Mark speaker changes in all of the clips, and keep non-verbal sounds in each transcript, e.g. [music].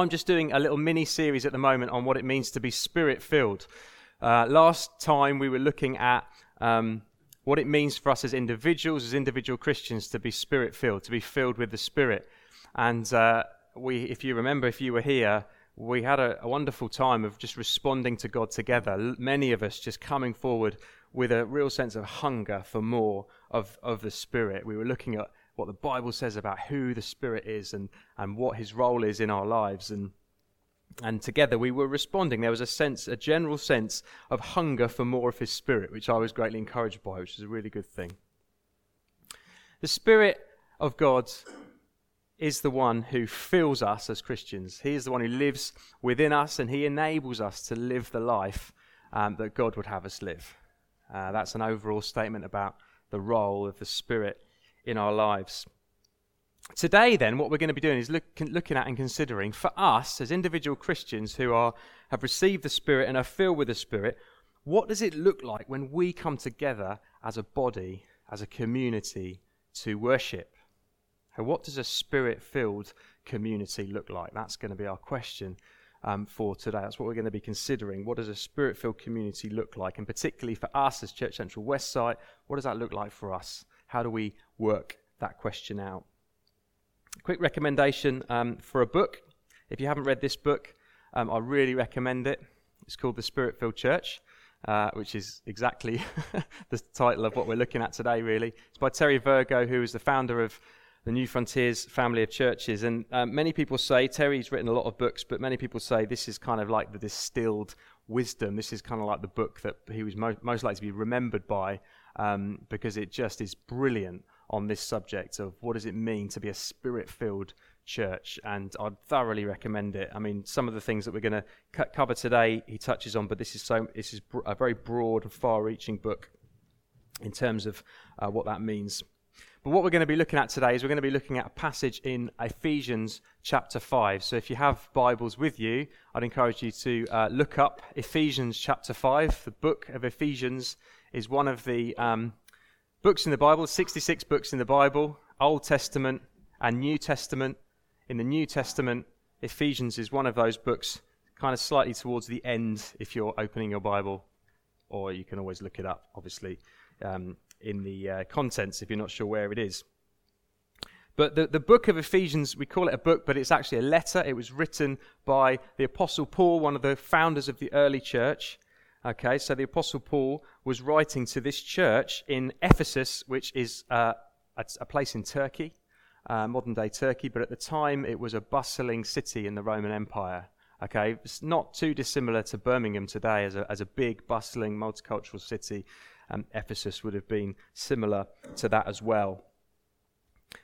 Speaker 1: I'm just doing a little mini series at the moment on what it means to be spirit filled. Uh, last time we were looking at um, what it means for us as individuals, as individual Christians, to be spirit filled, to be filled with the Spirit. And uh, we, if you remember, if you were here, we had a, a, wonderful time of just responding to God together. L- many of us just coming forward with a real sense of hunger for more of, of the Spirit. We were looking at what the Bible says about who the Spirit is and, and what his role is in our lives. And, and together we were responding. There was a sense, a general sense of hunger for more of his Spirit, which I was greatly encouraged by, which is a really good thing. The Spirit of God is the one who fills us as Christians. He is the one who lives within us and he enables us to live the life um, that God would have us live. Uh, that's an overall statement about the role of the Spirit in our lives. Today, then, what we're going to be doing is look, looking at and considering for us as individual Christians who are, have received the Spirit and are filled with the Spirit, what does it look like when we come together as a body, as a community, to worship? And what does a spirit filled community look like? That's going to be our question um, for today. That's what we're going to be considering. What does a spirit filled community look like? And particularly for us as Church Central West Westside, what does that look like for us? How do we work that question out? Quick recommendation um, for a book. If you haven't read this book, um, I really recommend it. It's called The Spirit Filled Church, uh, which is exactly [laughs] the title of what we're looking at today, really. It's by Terry Virgo, who is the founder of the Newfrontiers family of churches. And um, many people say, Terry's written a lot of books, but many people say this is kind of like the distilled wisdom. This is kind of like the book that he was mo- most likely to be remembered by um, because it just is brilliant on this subject of what does it mean to be a spirit filled church. And I'd thoroughly recommend it. I mean, some of the things that we're going to c- cover today, he touches on, but this is, so, this is br- a very broad and far reaching book in terms of uh, what that means. But what we're going to be looking at today is we're going to be looking at a passage in Ephesians chapter 5. So if you have Bibles with you, I'd encourage you to uh, look up Ephesians chapter 5. The book of Ephesians is one of the um, books in the Bible, 66 books in the Bible, Old Testament and New Testament. In the New Testament, Ephesians is one of those books, kind of slightly towards the end if you're opening your Bible, or you can always look it up, obviously. Um, in the uh, contents if you're not sure where it is. But the, the book of Ephesians, we call it a book, but it's actually a letter. It was written by the Apostle Paul, one of the founders of the early church. Okay, so the Apostle Paul was writing to this church in Ephesus, which is uh, a, a, place in Turkey, uh, modern day Turkey, but at the time it was a bustling city in the Roman Empire. Okay, it's not too dissimilar to Birmingham today as a, as a big, bustling, multicultural city um, Ephesus would have been similar to that as well.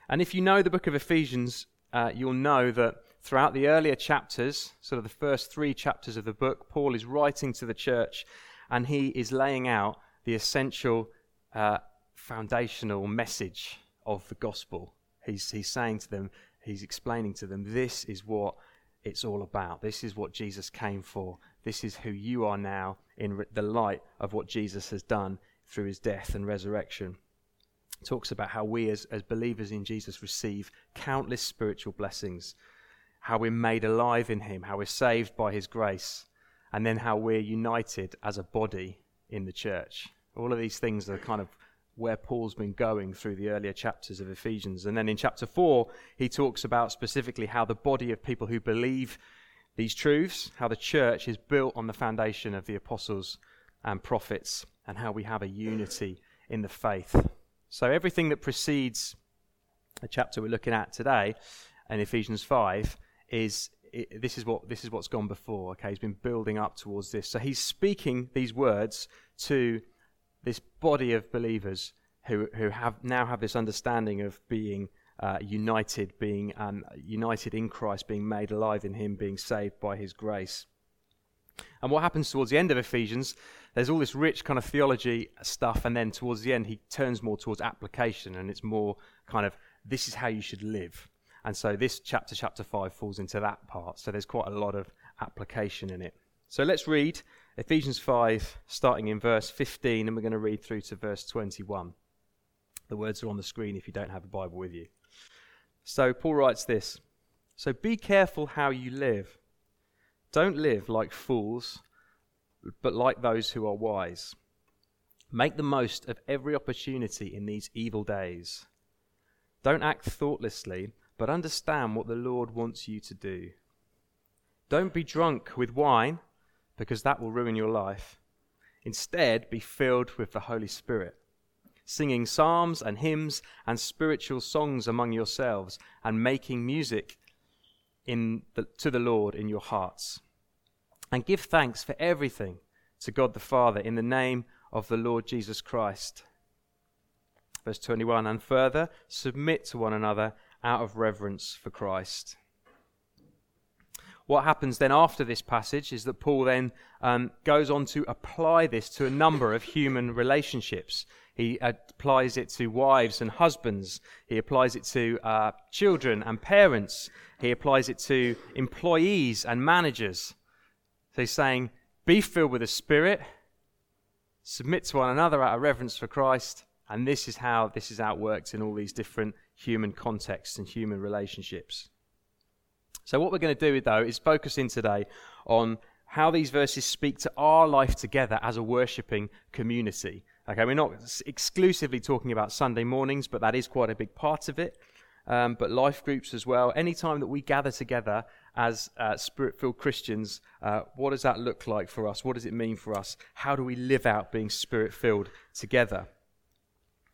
Speaker 1: And if you know the book of Ephesians, uh, you'll know that throughout the earlier chapters, sort of the first three chapters of the book, Paul is writing to the church and he is laying out the essential uh, foundational message of the gospel. He's, he's saying to them, he's explaining to them, this is what it's all about. This is what Jesus came for. This is who you are now in the light of what Jesus has done through his death and resurrection. Talks about how we, as, as believers in Jesus, receive countless spiritual blessings, how we're made alive in him, how we're saved by his grace, and then how we're united as a body in the church. All of these things are kind of where Paul's been going through the earlier chapters of Ephesians. And then in chapter 4, he talks about specifically how the body of people who believe these truths, how the church is built on the foundation of the apostles and prophets and how we have a unity in the faith. So, everything that precedes the chapter we're looking at today in Ephesians 5 is it, this is what this is what's gone before okay? He's been building up towards this. So he's speaking these words to this body of believers who who have now have this understanding of being uh, united being um, united in Christ being made alive in him being saved by his grace. And what happens towards the end of Ephesians, there's all this rich kind of theology stuff, and then towards the end, he turns more towards application, and it's more kind of this is how you should live. And so this chapter, chapter 5, falls into that part. So there's quite a lot of application in it. So let's read Ephesians 5, starting in verse 15, and we're going to read through to verse 21. The words are on the screen if you don't have a Bible with you. So Paul writes this So be careful how you live. Don't live like fools, but like those who are wise. Make the most of every opportunity in these evil days. Don't act thoughtlessly, but understand what the Lord wants you to do. Don't be drunk with wine, because that will ruin your life. Instead, be filled with the Holy Spirit, singing psalms and hymns and spiritual songs among yourselves, and making music in the, to the Lord in your hearts. And give thanks for everything to God the Father in the name of the Lord Jesus Christ. Verse 21 And further, submit to one another out of reverence for Christ. What happens then after this passage is that Paul then um, goes on to apply this to a number of human relationships. He applies it to wives and husbands. He applies it to uh, children and parents. He applies it to employees and managers. So he's saying, be filled with the Spirit, submit to one another out of reverence for Christ, and this is how this is outworked in all these different human contexts and human relationships. So, what we're going to do, though, is focus in today on how these verses speak to our life together as a worshipping community. Okay, we're not exclusively talking about Sunday mornings, but that is quite a big part of it. Um, but life groups as well. Anytime that we gather together as uh, spirit filled Christians, uh, what does that look like for us? What does it mean for us? How do we live out being spirit filled together?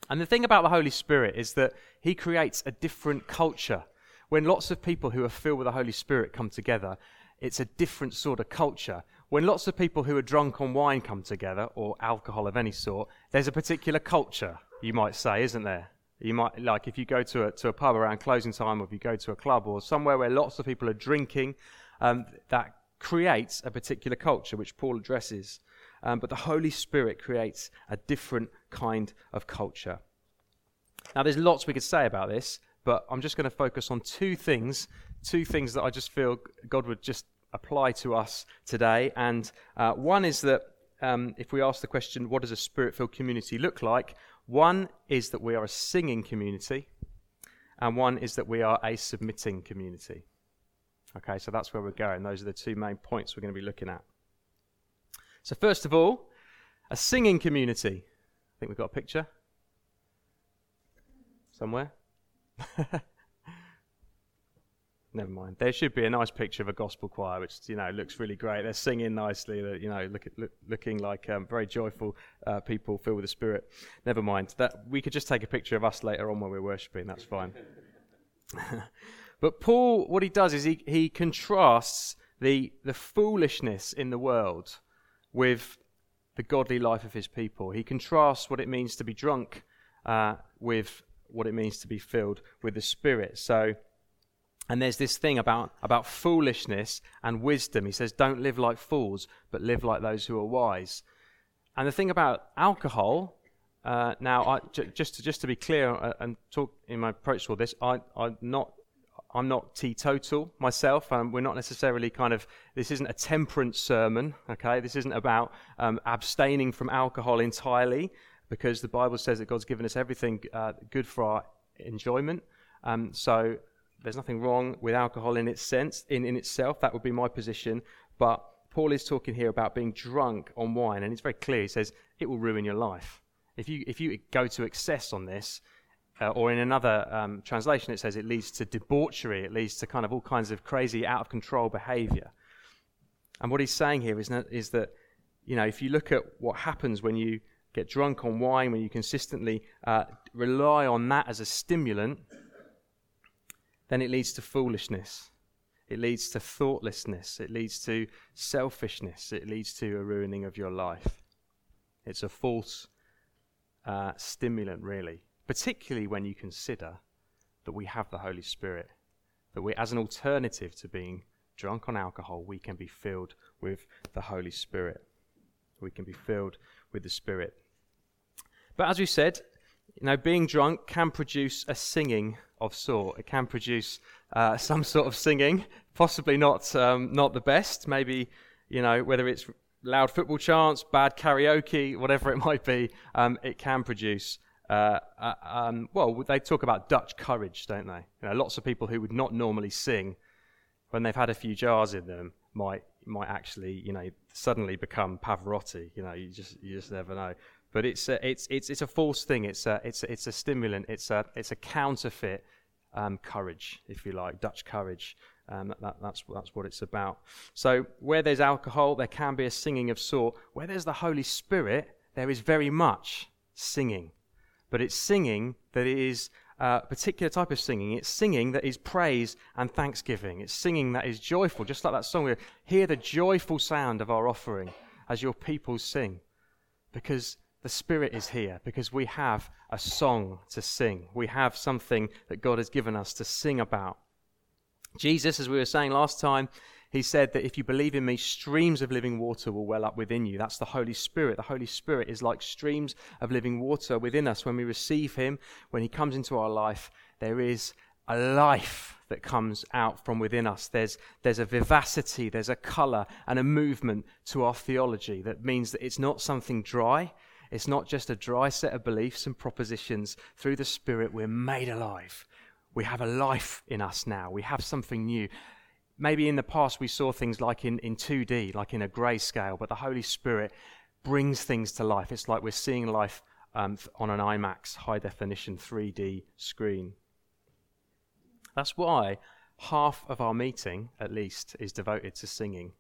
Speaker 1: And the thing about the Holy Spirit is that He creates a different culture. When lots of people who are filled with the Holy Spirit come together, it's a different sort of culture. When lots of people who are drunk on wine come together, or alcohol of any sort, there's a particular culture, you might say, isn't there? You might, like, if you go to a, to a pub around closing time, or if you go to a club, or somewhere where lots of people are drinking, um, that creates a particular culture, which Paul addresses. Um, but the Holy Spirit creates a different kind of culture. Now, there's lots we could say about this, but I'm just going to focus on two things, two things that I just feel God would just apply to us today. And uh, one is that um, if we ask the question, what does a spirit filled community look like? One is that we are a singing community, and one is that we are a submitting community. Okay, so that's where we're going. Those are the two main points we're going to be looking at. So, first of all, a singing community. I think we've got a picture somewhere. [laughs] Never mind. There should be a nice picture of a gospel choir, which you know looks really great. They're singing nicely. They're, you know, look, look, looking like um, very joyful uh, people filled with the Spirit. Never mind. That we could just take a picture of us later on when we're worshiping. That's fine. [laughs] but Paul, what he does is he he contrasts the the foolishness in the world with the godly life of his people. He contrasts what it means to be drunk uh, with what it means to be filled with the Spirit. So and there's this thing about, about foolishness and wisdom. He says, don't live like fools, but live like those who are wise. And the thing about alcohol, uh, now, I, j- just, to, just to be clear uh, and talk in my approach to all this, I, I'm not. I'm not teetotal myself. Um, we're not necessarily kind of, this isn't a temperance sermon, okay? This isn't about um, abstaining from alcohol entirely, because the Bible says that God's given us everything uh, good for our enjoyment. Um, so there's nothing wrong with alcohol in its sense, in, in itself. That would be my position. But Paul is talking here about being drunk on wine, and it's very clear. He says it will ruin your life. If you, if you go to excess on this, uh, or in another um, translation, it says it leads to debauchery, it leads to kind of all kinds of crazy, out of control behavior. And what he's saying here is, that, is that, you know, if you look at what happens when you get drunk on wine, when you consistently uh, rely on that as a stimulant, then it leads to foolishness. It leads to thoughtlessness. It leads to selfishness. It leads to a ruining of your life. It's a false uh, stimulant, really, particularly when you consider that we have the Holy Spirit, that we, as an alternative to being drunk on alcohol, we can be filled with the Holy Spirit. We can be filled with the Spirit. But as we said, you know, being drunk can produce a singing of sort. It can produce uh, [laughs] some sort of singing, possibly not um, not the best. Maybe you know whether it's loud football chants, bad karaoke, whatever it [laughs] might be. Um, it can produce. Uh, uh, um, well, they talk about Dutch courage, don't they? You know, lots of people who would not normally sing when they've had a few jars in them, might might actually, you know, suddenly become Pavarotti. You know, you just you just never know. But it's a, it's it's it's a false thing. It's a it's a, it's a stimulant. It's a it's a counterfeit um, courage, if you like, Dutch courage. Um, that, that's that's what it's about. So where there's alcohol, there can be a singing of sort. Where there's the Holy Spirit, there is very much singing, but it's singing that is a particular type of singing. It's singing that is praise and thanksgiving. It's singing that is joyful, just like that song. We hear the joyful sound of our offering as your people sing, because the Spirit is here, because we have a song to sing. We have something that God has given us to sing about. Jesus, as we were saying last time, he said that if you believe in me, streams of living water will well up within you. That's the Holy Spirit. The Holy Spirit is like streams of living water within us. When we receive him, when he comes into our life, there is a life that comes out from within us. There's, there's a vivacity, there's a color and a movement to our theology that means that it's not something dry. It's not just a dry set of beliefs and propositions. Through the Spirit, we're made alive. We have a life in us now. We have something new maybe in the past we saw things like in, in 2D, like in a grayscale, but the Holy Spirit brings things to life. It's like we're seeing life um, on an IMAX high definition 3D screen. That's why half of our meeting, at least, is devoted to singing,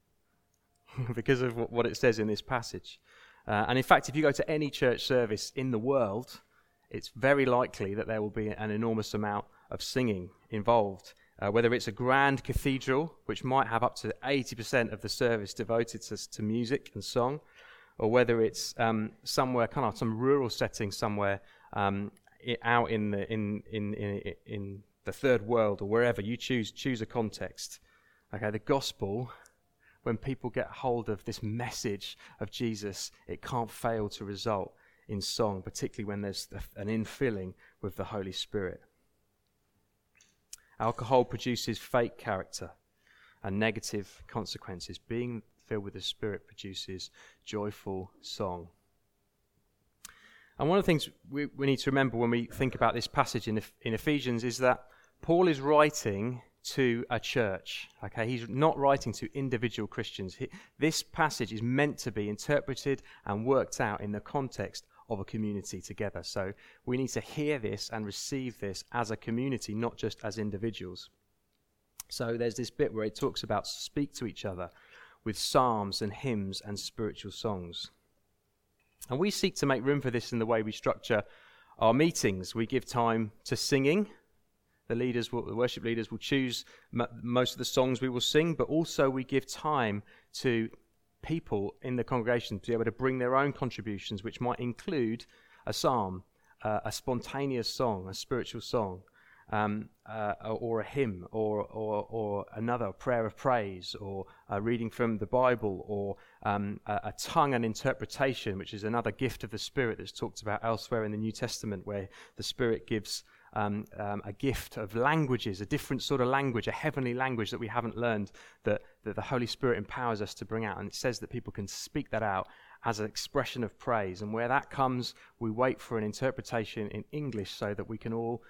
Speaker 1: [laughs] because of what it says in this passage. Uh, and in fact, if you go to any church service in the world, it's very likely that there will be an enormous amount of singing involved uh, whether it's a grand cathedral, which might have up to 80% of the service devoted to, to music and song, or whether it's um, somewhere, kind of some rural setting somewhere um, out in the, in, in, in, in the third world or wherever, you choose, choose a context. Okay, the gospel, when people get hold of this message of Jesus, it can't fail to result in song, particularly when there's an infilling with the Holy Spirit. Alcohol produces fake character and negative consequences. Being filled with the Spirit produces joyful song. And one of the things we, we need to remember when we think about this passage in, in Ephesians is that Paul is writing to a church. Okay, he's not writing to individual Christians. He, this passage is meant to be interpreted and worked out in the context of a community together. So we need to hear this and receive this as a community, not just as individuals. So there's this bit where it talks about speak to each other with psalms and hymns and spiritual songs. And we seek to make room for this in the way we structure our meetings. We give time to singing. The leaders, will, the worship leaders, will choose m- most of the songs we will sing, but also we give time to people in the congregation to be able to bring their own contributions, which might include a psalm, uh, a spontaneous song, a spiritual song, um, uh, or a hymn, or, or, or another prayer of praise, or a reading from the Bible, or um, a, a, tongue and interpretation, which is another gift of the Spirit that's talked about elsewhere in the New Testament, where the Spirit gives um, um, a gift of languages, a different sort of language, a heavenly language that we haven't learned, that, that the Holy Spirit empowers us to bring out. And it says that people can speak that out as an expression of praise. And where that comes, we wait for an interpretation in English so that we can all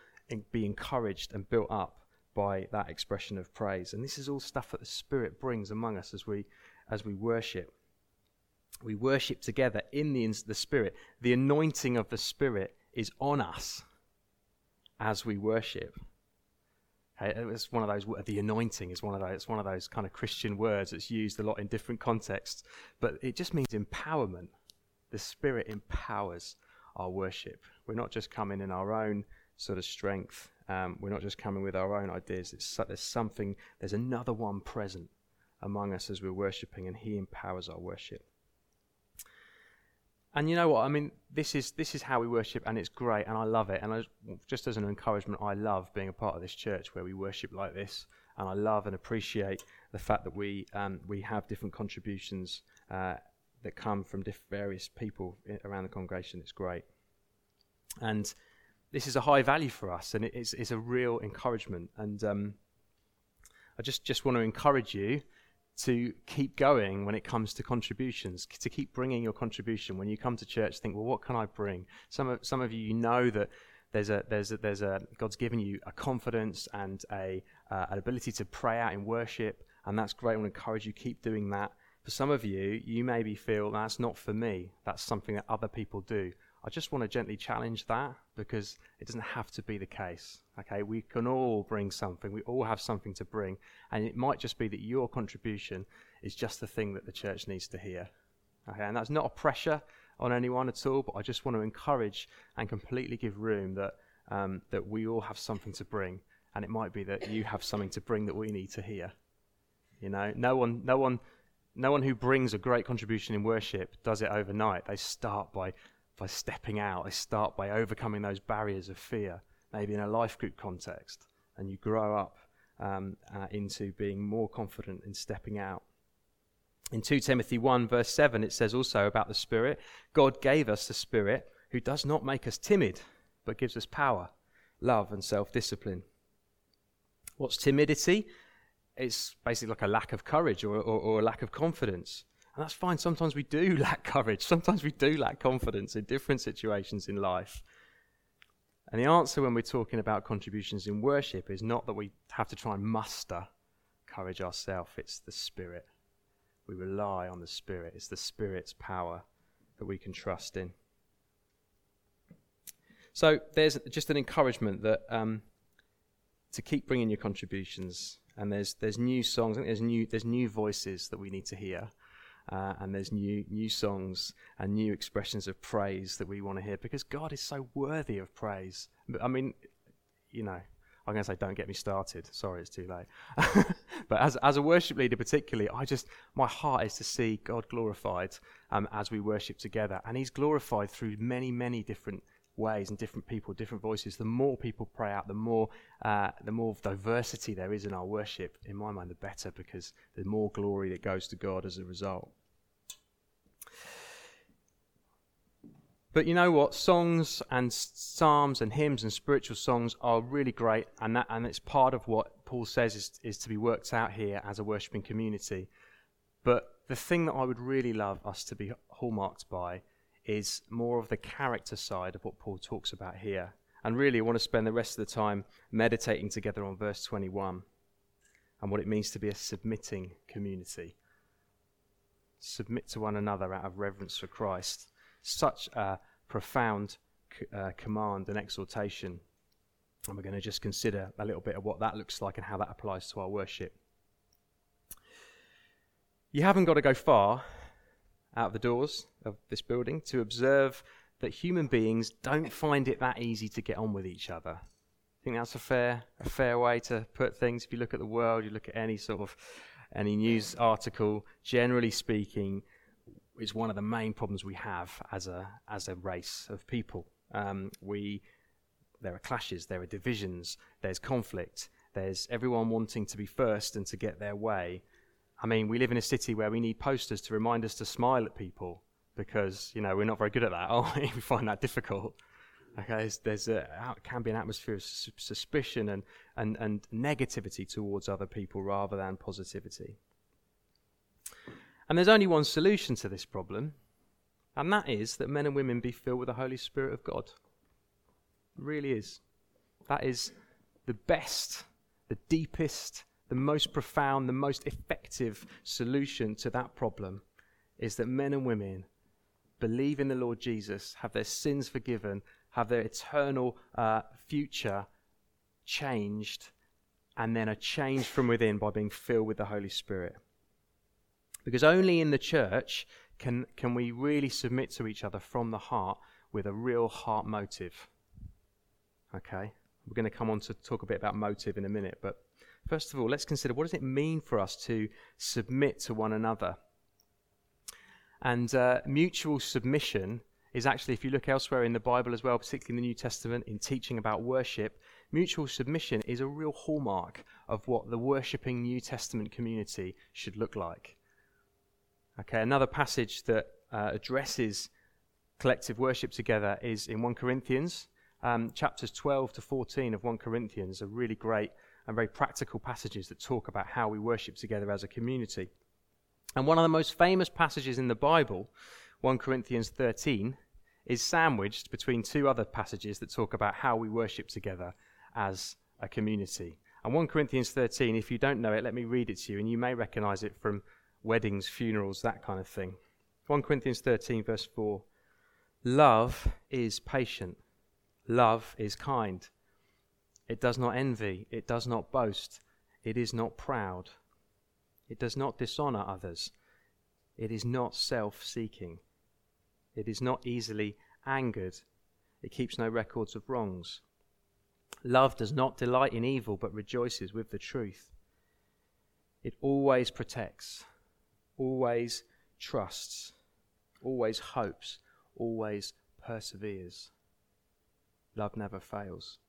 Speaker 1: be encouraged and built up by that expression of praise. And this is all stuff that the Spirit brings among us as we, as we worship. We worship together in the, the Spirit. The anointing of the Spirit is on us as we worship. it's one of those. The anointing is one of those. It's one of those kind of Christian words that's used a lot in different contexts, but it just means empowerment. The Spirit empowers our worship. We're not just coming in our own sort of strength. Um, we're not just coming with our own ideas. It's, there's something. There's another one present among us as we're worshiping, and He empowers our worship. And you know what? I mean, this is this is how we worship, and it's great, and I love it. And I, just as an encouragement, I love being a part of this church where we worship like this, and I love and appreciate the fact that we um, we have different contributions uh, that come from diff- various people around the congregation. It's great, and this is a high value for us, and it is it's a real encouragement. And um, I just just want to encourage you to keep going when it comes to contributions, to keep bringing your contribution. When you come to church, think, well, what can I bring? Some of, some of you, you know that there's a, there's a, there's a, God's given you a confidence and a, uh, an ability to pray out in worship, and that's great. I want to encourage you keep doing that. For some of you, you maybe feel that's not for me. That's something that other people do. I just want to gently challenge that because it doesn't have to be the case. Okay, we can all bring something. We all have something to bring, and it might just be that your contribution is just the thing that the church needs to hear. Okay, and that's not a pressure on anyone at all, but I just want to encourage and completely give room that um, that we all have something to bring, and it might be that you have something to bring that we need to hear. You know, no one, no one, no one who brings a great contribution in worship does it overnight. They start by by stepping out. They start by overcoming those barriers of fear, maybe in a life group context, and you grow up um, uh, into being more confident in stepping out. In 2 Timothy 1, verse 7, it says also about the Spirit God gave us the Spirit who does not make us timid, but gives us power, love, and self discipline. What's timidity? It's basically like a lack of courage or, or, or, a lack of confidence. And that's fine. Sometimes we do [laughs] lack courage. Sometimes we do lack confidence in different situations in life. And the answer when we're talking about contributions in worship is not that we have to try and muster courage ourselves, it's the Spirit. We rely on the Spirit. It's the Spirit's power that we can trust in. So there's just an encouragement that um, to keep bringing your contributions, and there's there's new songs. I think there's new there's new voices that we need to hear, uh, and there's new new songs and new expressions of praise that we want to hear because God is so worthy of praise. I mean, you know, I'm going to say, don't get me started. Sorry, it's too late. [laughs] but as, as a worship leader, particularly, I just, my heart is to see God glorified um, as we worship together. And He's glorified through many, many different ways and different people, different voices. The more people pray out, the more, uh, the more diversity there is in our worship, in my mind, the better because the more glory that goes to God as a result. But you know what? Songs and psalms and hymns and spiritual songs are really great, and that and it's part of what Paul says is, is to be worked out here as a worshipping community. But the thing that I would really love us to be hallmarked by is more of the character side of what Paul talks about here. And really, I want to spend the rest of the time meditating together on verse 21 and what it means to be a submitting community. Submit to one another out of reverence for Christ such a profound uh, command and exhortation. And we're going to just consider a little bit of what that looks like and how that applies to our worship. You haven't got to go far out of the doors of this building to observe that human beings don't find it that easy to get on with each other. I think that's a fair, a fair way to put things. If you look at the world, you look at any sort of any news article, generally speaking, is one of the main problems we have as a as a race of people. Um, we there are clashes, there are divisions, there's conflict, there's everyone wanting to be first and to get their way. I mean, we live in a city where we need posters to remind us to smile at people because you know we're not very good at that. [laughs] Oh, we find that difficult. Okay, there's, there's a can be an atmosphere of suspicion and, and, and negativity towards other people rather than positivity. And there's only one solution to this problem, and that is that men and women be filled with the Holy Spirit of God. It really is. That is the best, the deepest, the most profound, the most effective solution to that problem is that men and women believe in the Lord Jesus, have their sins forgiven, have their eternal uh, future changed, and then are changed from within by being filled with the Holy Spirit. Because only in the church can, can we really submit to each other from the heart with a real heart motive. Okay? We're going to come on to talk a bit about motive in a minute, but first of all, let's consider what does it mean for us to submit to one another? And uh, mutual submission is actually, if you look elsewhere in the Bible as well, particularly in the New Testament, in teaching about worship, mutual submission is a real hallmark of what the worshipping New Testament community should look like. Okay, another passage that uh, addresses collective worship together is in 1 Corinthians. Um, chapters 12 to 14 of 1 Corinthians are really great and very practical passages that talk about how we worship together as a community. And one of the most famous passages in the Bible, 1 Corinthians 13, is sandwiched between two other passages that talk about how we worship together as a community. And 1 Corinthians 13, if you don't know it, let me read it to you, and you may recognize it from weddings, funerals, that kind of thing. 1 Corinthians 13, verse 4 Love is patient, love is kind. It does not envy, it does not boast, it is not proud, it does not dishonor others, it is not self seeking, it is not easily angered, it keeps no records of wrongs. Love does not delight in evil, but rejoices with the truth. It always protects, always trusts, always hopes, always perseveres. Love never fails.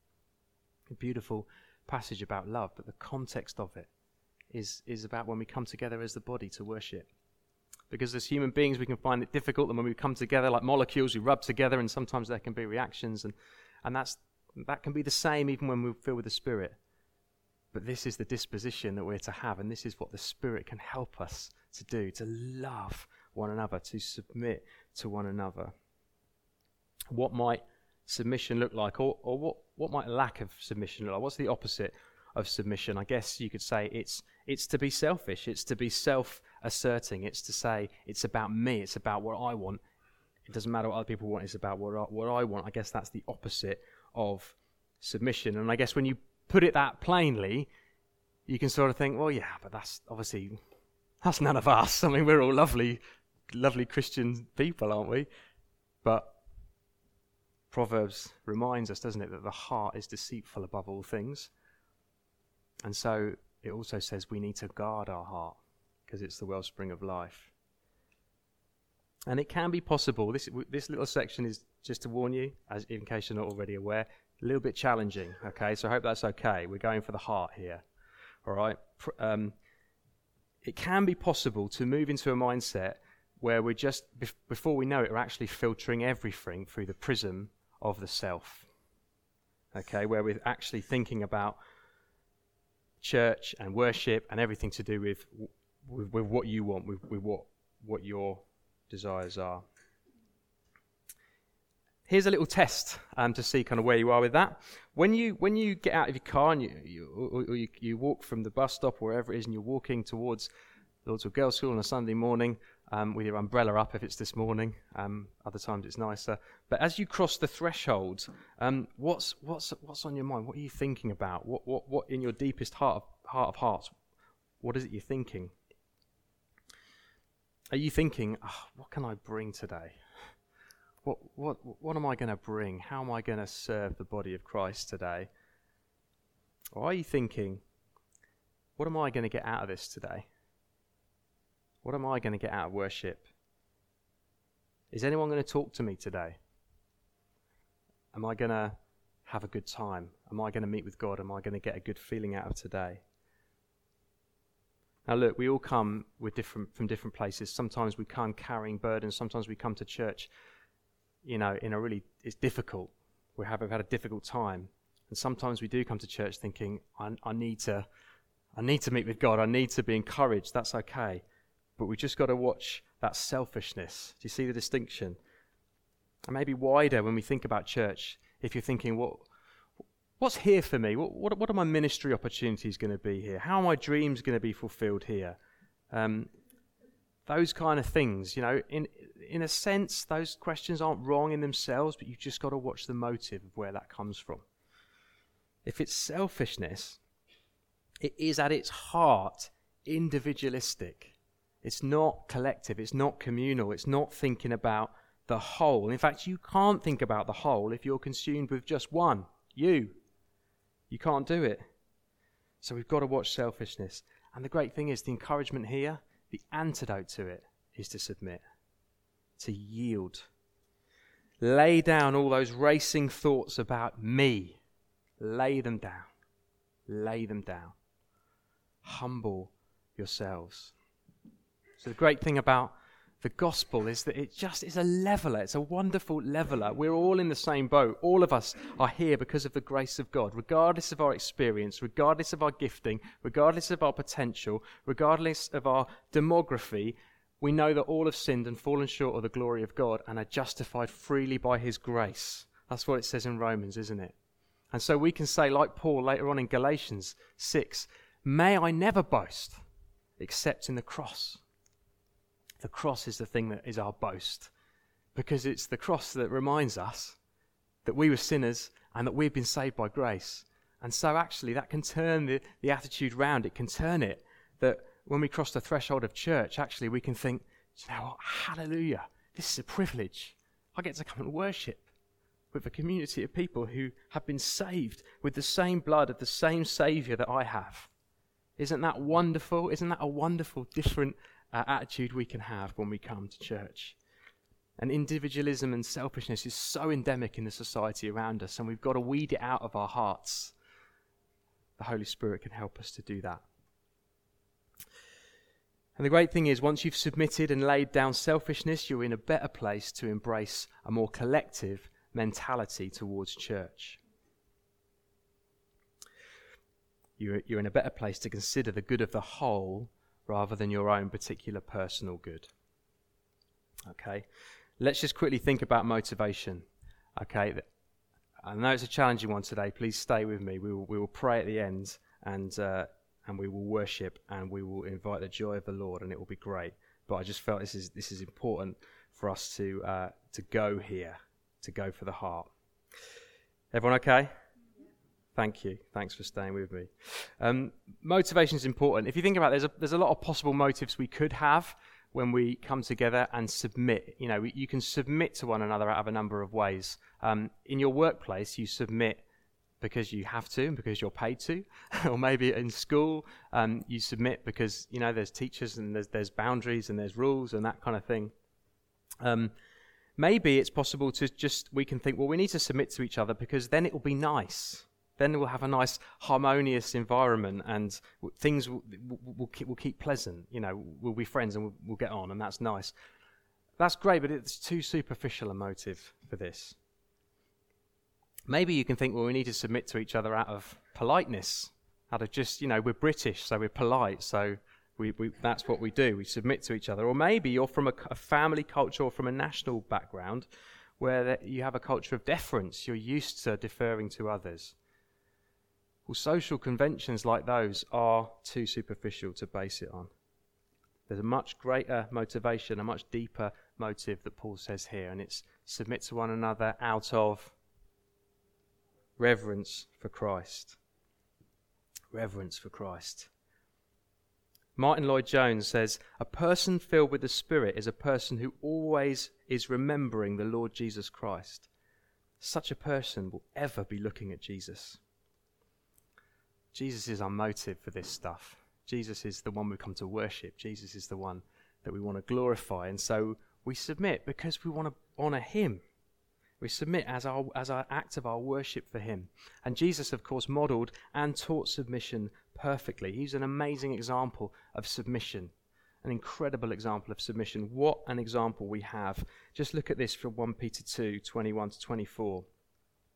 Speaker 1: Beautiful passage about love, but the context of it is, is about when we come together as the body to worship. Because as human beings, we can find it difficult, and when we come together like molecules, we rub together, and sometimes there can be reactions, and, and that's, that can be the same even when we feel with the Spirit. But this is the disposition that we're to have, and this is what the Spirit can help us to do to love one another, to submit to one another. What might submission look like, or, or what, what might lack of submission look like? What's the opposite of submission? I guess you could say it's, it's to be selfish, it's to be self asserting, it's to say it's about me, it's about what I want. It doesn't matter what other people want, it's about what I, what I want. I guess that's the opposite of submission. And I guess when you put it that plainly, you can sort of think, well, yeah, but that's obviously that's none of us. [laughs] I mean, we're all lovely, lovely Christian people, aren't we? But Proverbs reminds us, doesn't it, that the heart is deceitful above all things. And so it also says we need to guard our heart because it's the wellspring of life. And it can be possible. This, this little section is just to warn you, as in case you're not already aware, a little bit challenging. Okay, so I hope that's okay. We're going for the heart here. All right. Um, it can be possible to move into a mindset where we're just, before we know it, we're actually filtering everything through the prism of the self. Okay, where we're actually thinking about church and worship and everything to do with, with, with what you want, with, with what, what your desires are. Here's a little test um, to see kind of where you are with that. When you, when you get out of your car and you, you, or, or you, you walk from the bus stop or wherever it is and you're walking towards the little girls' school on a Sunday morning, um, with your umbrella up if it's this morning. Um, other times it's nicer. But as you cross the threshold, um, what's, what's, what's on your mind? What are you thinking about? What, what, what in your deepest heart of, heart of hearts, what is it you're thinking? Are you thinking, oh, what can I bring today? What, what, what am I going to bring? How am I going to serve the body of Christ today? Or are you thinking, what am I going to get out of this today? What am I going to get out of worship? Is anyone going to talk to me today? Am I going to have a good time? Am I going to meet with God? Am I going to get a good feeling out of today? Now, look, we all come with different, from different places. Sometimes we come carrying burdens. Sometimes we come to church, you know, in a really, it's difficult. We have, we've had a difficult time. And sometimes we do come to church thinking, I, I, need to, I need to meet with God. I need to be encouraged. That's okay. But we've just got to watch that selfishness. Do you see the distinction? And maybe wider when we think about church, if you're thinking, what, what's here for me? What, what, what are my ministry opportunities going to be here? How are my dreams going to be fulfilled here? Um, those kind of things, you know, in, in a sense, those questions aren't wrong in themselves, but you've just got to watch the motive of where that comes from. If it's selfishness, it is at its heart individualistic. It's not collective, it's not communal, it's not thinking about the whole. In fact, you can't think about the whole if you're consumed with just one, you. You can't do it. So we've got to watch selfishness. And the great thing is, the encouragement here, the antidote to it, is to submit, to yield. Lay down all those racing thoughts about me. Lay them down. Lay them down. Humble yourselves. So the great thing about the gospel is that it just is a leveler. It's a wonderful leveler. We're all in the same boat. All of us are here because of the grace of God, regardless of our experience, regardless of our gifting, regardless of our potential, regardless of our demography. We know that all have sinned and fallen short of the glory of God and are justified freely by his grace. That's what it says in Romans, isn't it? And so we can say, like Paul later on in Galatians 6, may I never boast except in the cross. The cross is the thing that is our boast because it's the cross that reminds us that we were sinners and that we've been saved by grace. And so, actually, that can turn the, the attitude round. It can turn it that when we cross the threshold of church, actually, we can think, you know what? Hallelujah. This is a privilege. I get to come and worship with a community of people who have been saved with the same blood of the same Savior that I have. Isn't that wonderful? Isn't that a wonderful, different uh, attitude we can have when we come to church? And individualism and selfishness is so endemic in the society around us, and we've got to weed it out of our hearts. The Holy Spirit can help us to do that. And the great thing is, once you've submitted and laid down selfishness, you're in a better place to embrace a more collective mentality towards church. You're, you're in a better place to consider the good of the whole rather than your own particular personal good. Okay? Let's just quickly think about motivation. Okay? I know it's a challenging one today. Please stay with me. We will, we will pray at the end and, uh, and we will worship and we will invite the joy of the Lord and it will be great. But I just felt this is, this is important for us to, uh, to go here, to go for the heart. Everyone okay? Thank you. Thanks for staying with me. Um, motivation is important. If you think about it, there's a, there's a lot of possible motives we could have when we come together and submit. You know, you can submit to one another out of a number of ways. Um, in your workplace, you submit because you have to and because you're paid to, [laughs] or maybe in school um, you submit because you know there's teachers and there's there's boundaries and there's rules and that kind of thing. Um, maybe it's possible to just we can think well we need to submit to each other because then it will be nice then we'll have a nice harmonious environment and things will, will, keep, will keep pleasant. You know, we'll be friends and we'll, we'll get on, and that's nice. That's great, but it's too superficial a motive for this. Maybe you can think, well, we need to submit to each other out of politeness, out of just, you know, we're British, so we're polite, so we, we, that's what we do. We submit to each other. Or maybe you're from a, a family culture or from a national background where you have a culture of deference. You're used to deferring to others. Well, social conventions like those are too superficial to base it on. There's a much greater motivation, a much deeper motive that Paul says here, and it's submit to one another out of reverence for Christ. Reverence for Christ. Martyn Lloyd-Jones says, A person filled with the Spirit is a person who always is remembering the Lord Jesus Christ. Such a person will ever be looking at Jesus. Jesus is our motive for this stuff. Jesus is the one we come to worship. Jesus is the one that we want to glorify. And so we submit because we want to honor him. We submit as our, as our act of our worship for him. And Jesus, of course, modeled and taught submission perfectly. He's an amazing example of submission, an incredible example of submission. What an example we have. Just look at this from 1 Peter 2 21 to 24.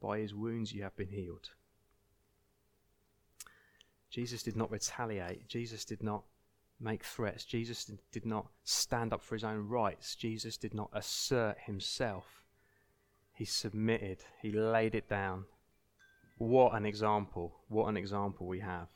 Speaker 1: By his wounds you have been healed. Jesus did not retaliate. Jesus did not make threats. Jesus did not stand up for his own rights. Jesus did not assert himself. He submitted, he laid it down. What an example! What an example we have.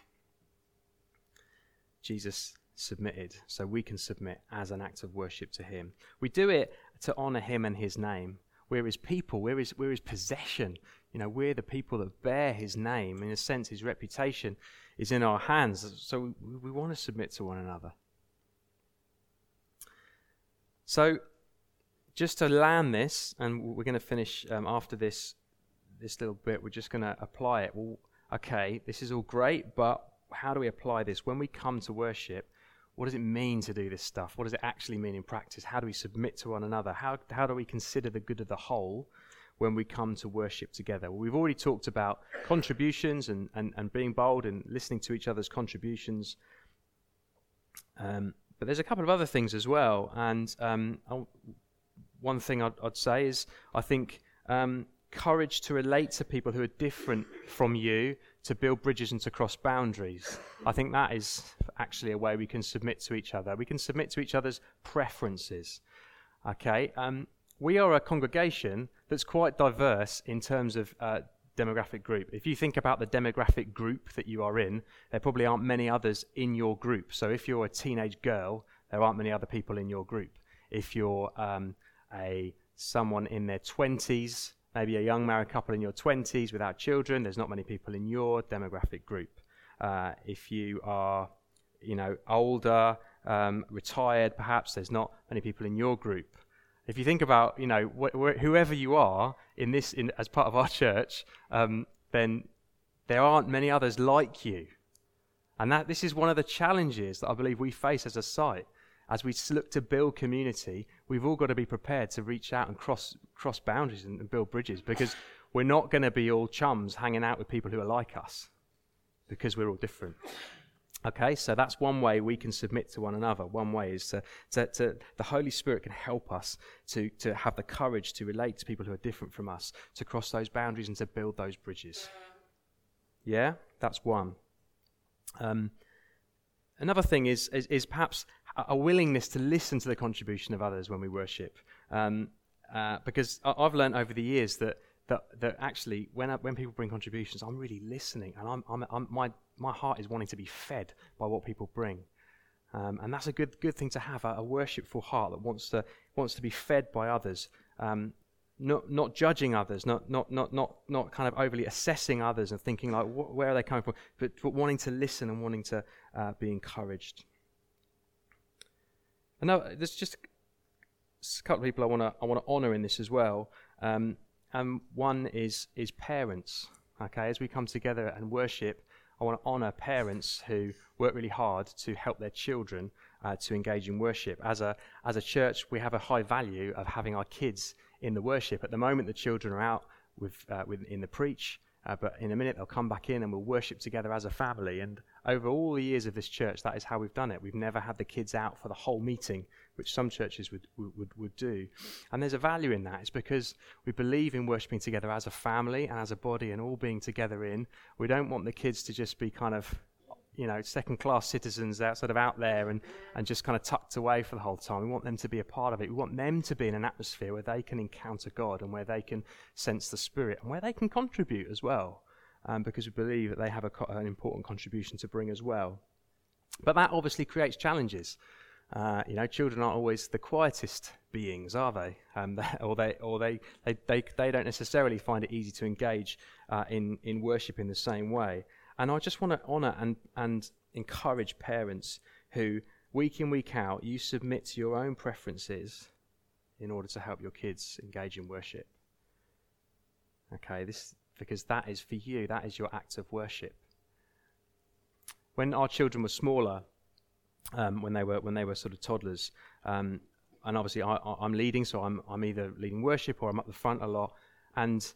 Speaker 1: Jesus submitted, so we can submit as an act of worship to him. We do it to honor him and his name. We're his people, we're his, we're his possession. You know, we're the people that bear his name. In a sense, his reputation is in our hands. So we, we want to submit to one another. So, just to land this, and we're going to finish um, after this this little bit, we're just going to apply it. Well, okay, this is all great, but how do we apply this? When we come to worship, what does it mean to do this stuff? What does it actually mean in practice? How do we submit to one another? How, how do we consider the good of the whole when we come to worship together. We've already talked about contributions and, and, and being bold and listening to each other's contributions. Um, but there's a couple of other things as well. And um, one thing I'd, I'd, say is I think um, courage to relate to people who are different from you, to build bridges and to cross boundaries. I think that is actually a way we can submit to each other. We can submit to each other's preferences. Okay, um, we are a congregation that's quite diverse in terms of uh, demographic group. If you think about the demographic group that you are in, there probably aren't many others in your group. So if you're a teenage girl, there aren't many other people in your group. If you're um, a someone in their 20s, maybe a young married couple in your 20s without children, there's not many people in your demographic group. Uh, if you are, you know, older, um, retired, perhaps there's not many people in your group. If you think about, you know, wh- wh- whoever you are in this, in, as part of our [laughs] church, um, then there aren't many others like you. And that this is one of the challenges that I believe we face as a site. As we look to build community, we've all got to be prepared to reach out and cross cross boundaries and, and build bridges because we're not going to be all chums hanging out with people who are like us because we're all different. Okay, so that's one way we can submit to one another. One way is to, to, to, the Holy Spirit can help us to, to have the courage to relate to people who are different from us, to cross those boundaries and to build those bridges. Yeah, that's one. Um, another thing is, is, is, perhaps a willingness to listen to the contribution of others when we worship. Um, uh, because I've learned over the years that that, that actually, when, I, when people bring contributions, I'm really listening, and I'm, I'm, I'm, my, my heart is wanting to be fed by what people bring. Um, and that's a good, good thing to have a, a, worshipful heart that wants to, wants to be fed by others, um, not, not judging others, not, not, not, not, not kind of overly assessing others and thinking, like, wh- where are they coming from, but, but wanting to listen and wanting to uh, be encouraged. And there's just a couple of people I want to I want to honour in this as well. Um, and one is, is parents. Okay, as we come together and worship, I want to honour parents who work really hard to help their children uh, to engage in worship. As a, as a church, we have a high value of having our kids in the worship. At the moment, the children are out with, uh, with, in the preach, uh, but in a minute they'll come back in and we'll worship together as a family. And over all the years of this church, that is how we've done it. We've never had the kids out for the whole meeting which some churches would, would, would do. And there's a value in that. It's because we believe in worshipping together as a family and as a body and all being together in. We don't want the kids to just be kind of, you know, second class citizens out sort of out there and, and just kind of tucked away for the whole time. We want them to be a part of it. We want them to be in an atmosphere where they can encounter God and where they can sense the Spirit and where they can contribute as well. Um, because we believe that they have a, an important contribution to bring as well. But that obviously creates challenges. Uh, you know, children aren't always the quietest beings, are they? Um, [laughs] or they, or they, they, they, they, don't necessarily find it easy to engage uh, in, in worship in the same way. And I just want to honour and, and encourage parents who, week in, week out, you submit to your own preferences in order to help your kids engage in worship. Okay, this because that is for you, that is your act of worship. When our children were smaller, um, when they were when they were sort of toddlers. Um, and obviously, I, am leading, so I'm I'm either leading worship or I'm up the front a lot. And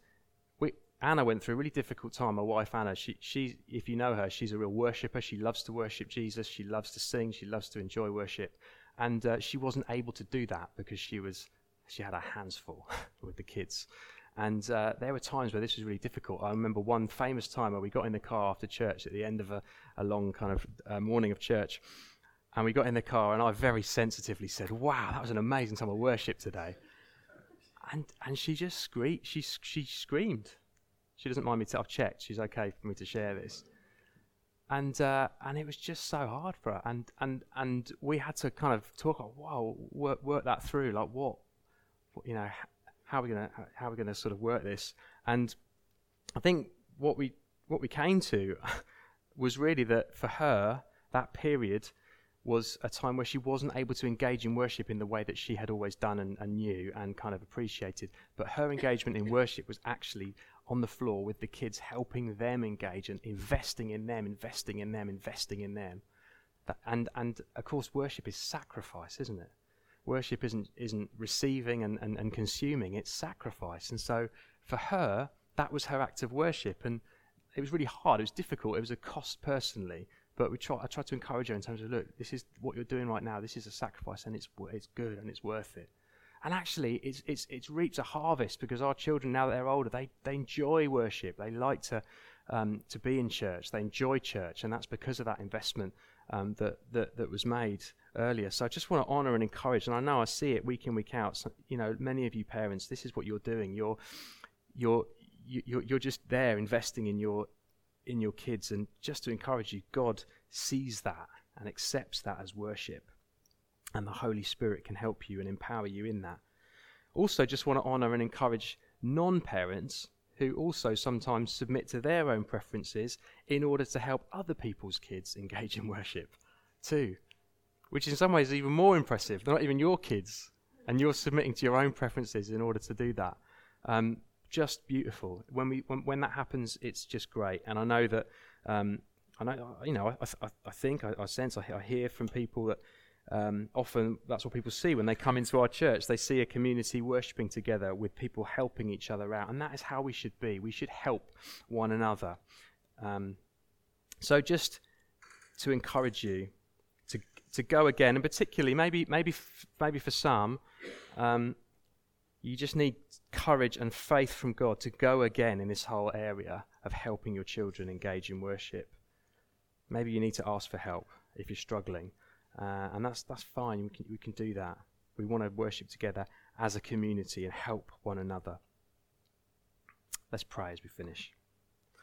Speaker 1: Anna went through a really difficult time. My wife Anna, she she if you know her, she's a real worshipper. She loves to worship Jesus. She loves to sing. She loves to enjoy worship. And uh, she wasn't able to do that because she was she had her hands full [laughs] with the kids. And uh, there were times where this was really difficult. I remember one famous time where we got in the car after church at the end of a, a long kind of uh, morning of church, and we got in the car, and I very sensitively said, Wow, that was an amazing time of worship today. And, and she just screamed. She, she screamed. She doesn't mind me to, I've checked. She's okay for me to share this. And, uh, and it was just so hard for her. And, and, and we had to kind of talk, oh, wow, work, work that through. Like, what, what you know, how are we to, how are we to sort of work this? And I think what we, what we came to [laughs] was really that for her, that period was a time where she wasn't able to engage in worship in the way that she had always done and, and, knew and kind of appreciated. But her engagement in worship was actually on the floor with the kids, helping them engage and investing in them, investing in them, investing in them. That, and, and of course, worship is sacrifice, isn't it? Worship isn't, isn't receiving and, and, and consuming, it's sacrifice. And so for her, that was her act of worship. And it was really hard. It was difficult. It was a cost personally. But we try, I tried to encourage her in terms of, look, this is what you're doing right now. This is a sacrifice, and it's, it's good and it's worth it. And actually, it's, it's, it's reaped a harvest because our children, now that they're older, they, they enjoy worship. They like to, um, to be in church. They enjoy church. And that's because of that investment um, that, that, that was made earlier. So I just want to honour and encourage. And I know I see it week in, week out. So, you know, many of you parents, this is what you're doing. You're, you're, you're, you're just there investing in your in your kids. And just to encourage you, God sees that and accepts that as worship. And the Holy Spirit can help you and empower you in that. Also, just want to honor and encourage non parents who also sometimes submit to their own preferences in order to help other people's kids engage in worship, too. Which in some ways is even more impressive. They're not even your kids, and you're submitting to your own preferences in order to do that. Um, just beautiful. When we when, when that happens, it's just great. And I know that um, I know you know I, I, I think I, I sense I, I, hear from people that um, often that's what people see when they come into our church. They see a community worshiping together with people helping each other out, and that is how we should be. We should help one another. Um, so just to encourage you to to go again, and particularly maybe maybe maybe for some. Um, you just need courage and faith from God to go again in this whole area of helping your children engage in worship. Maybe you need to ask for help if you're struggling, uh, and that's that's fine. We can we can do that. We want to worship together as a community and help one another. Let's pray as we finish.